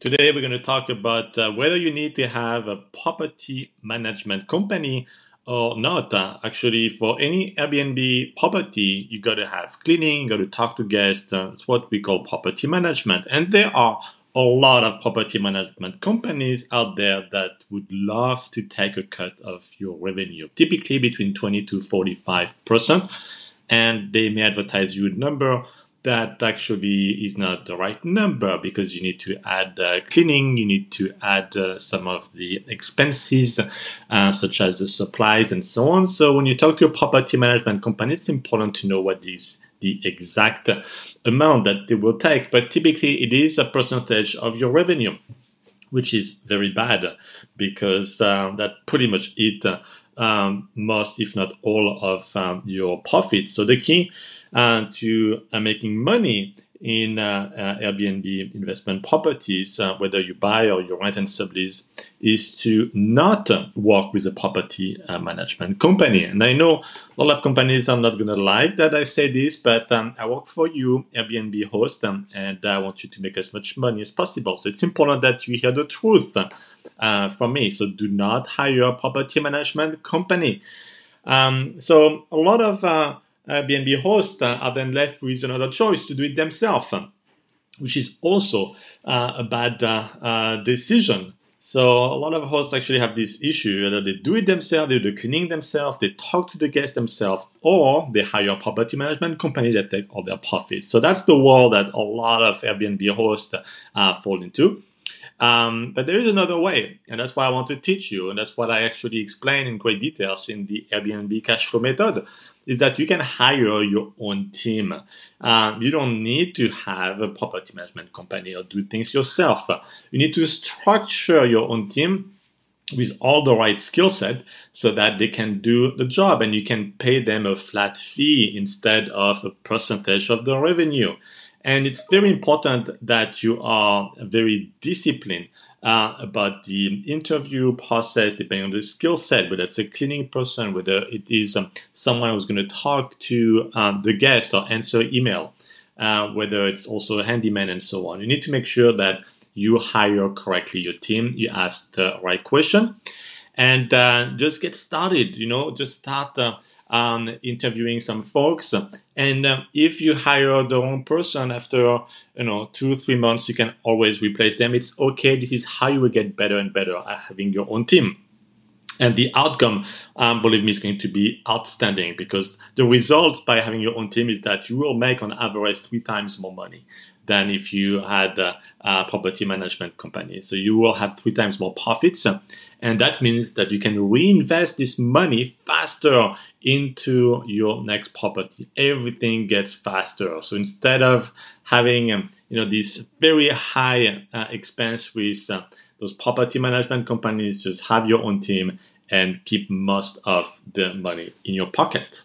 Today, we're going to talk about uh, whether you need to have a property management company or not. Uh, actually, for any Airbnb property, you got to have cleaning, you got to talk to guests. Uh, it's what we call property management. And there are a lot of property management companies out there that would love to take a cut of your revenue, typically between 20 to 45%. And they may advertise you a number that actually is not the right number because you need to add uh, cleaning, you need to add uh, some of the expenses, uh, such as the supplies and so on. So when you talk to a property management company, it's important to know what is the exact amount that they will take. But typically, it is a percentage of your revenue, which is very bad because uh, that pretty much it um, most, if not all, of um, your profits. So the key uh, to uh, making money in uh, uh, Airbnb investment properties, uh, whether you buy or you rent and sublease, is to not work with a property uh, management company. And I know a lot of companies are not going to like that I say this, but um, I work for you, Airbnb host, um, and I want you to make as much money as possible. So it's important that you hear the truth from me. So do not hire a property management company. Um, so a lot of Airbnb hosts uh, are then left with another choice to do it themselves, which is also uh, a bad uh, decision. So a lot of hosts actually have this issue whether they do it themselves, they do the cleaning themselves, they talk to the guests themselves, or they hire a property management company that take all their profits. So that's the world that a lot of Airbnb hosts uh, fall into. Um, but there is another way, and that's why I want to teach you, and that's what I actually explain in great details in the Airbnb cash flow method is that you can hire your own team. Um, you don't need to have a property management company or do things yourself. You need to structure your own team with all the right skill set so that they can do the job and you can pay them a flat fee instead of a percentage of the revenue. And it's very important that you are very disciplined uh, about the interview process, depending on the skill set, whether it's a cleaning person, whether it is um, someone who's going to talk to um, the guest or answer email, uh, whether it's also a handyman and so on. You need to make sure that you hire correctly your team, you ask the right question, and uh, just get started. You know, just start uh, um, interviewing some folks. And uh, if you hire the wrong person after you know two three months, you can always replace them. It's okay. This is how you will get better and better at having your own team. And the outcome, um, believe me, is going to be outstanding because the result by having your own team is that you will make on average three times more money than if you had a, a, property management company. So you will have three times more profits. And that means that you can reinvest this money faster into your next property. Everything gets faster. So instead of having um, you know this very high uh, expense with uh, those property management companies, just have your own team and keep most of the money in your pocket.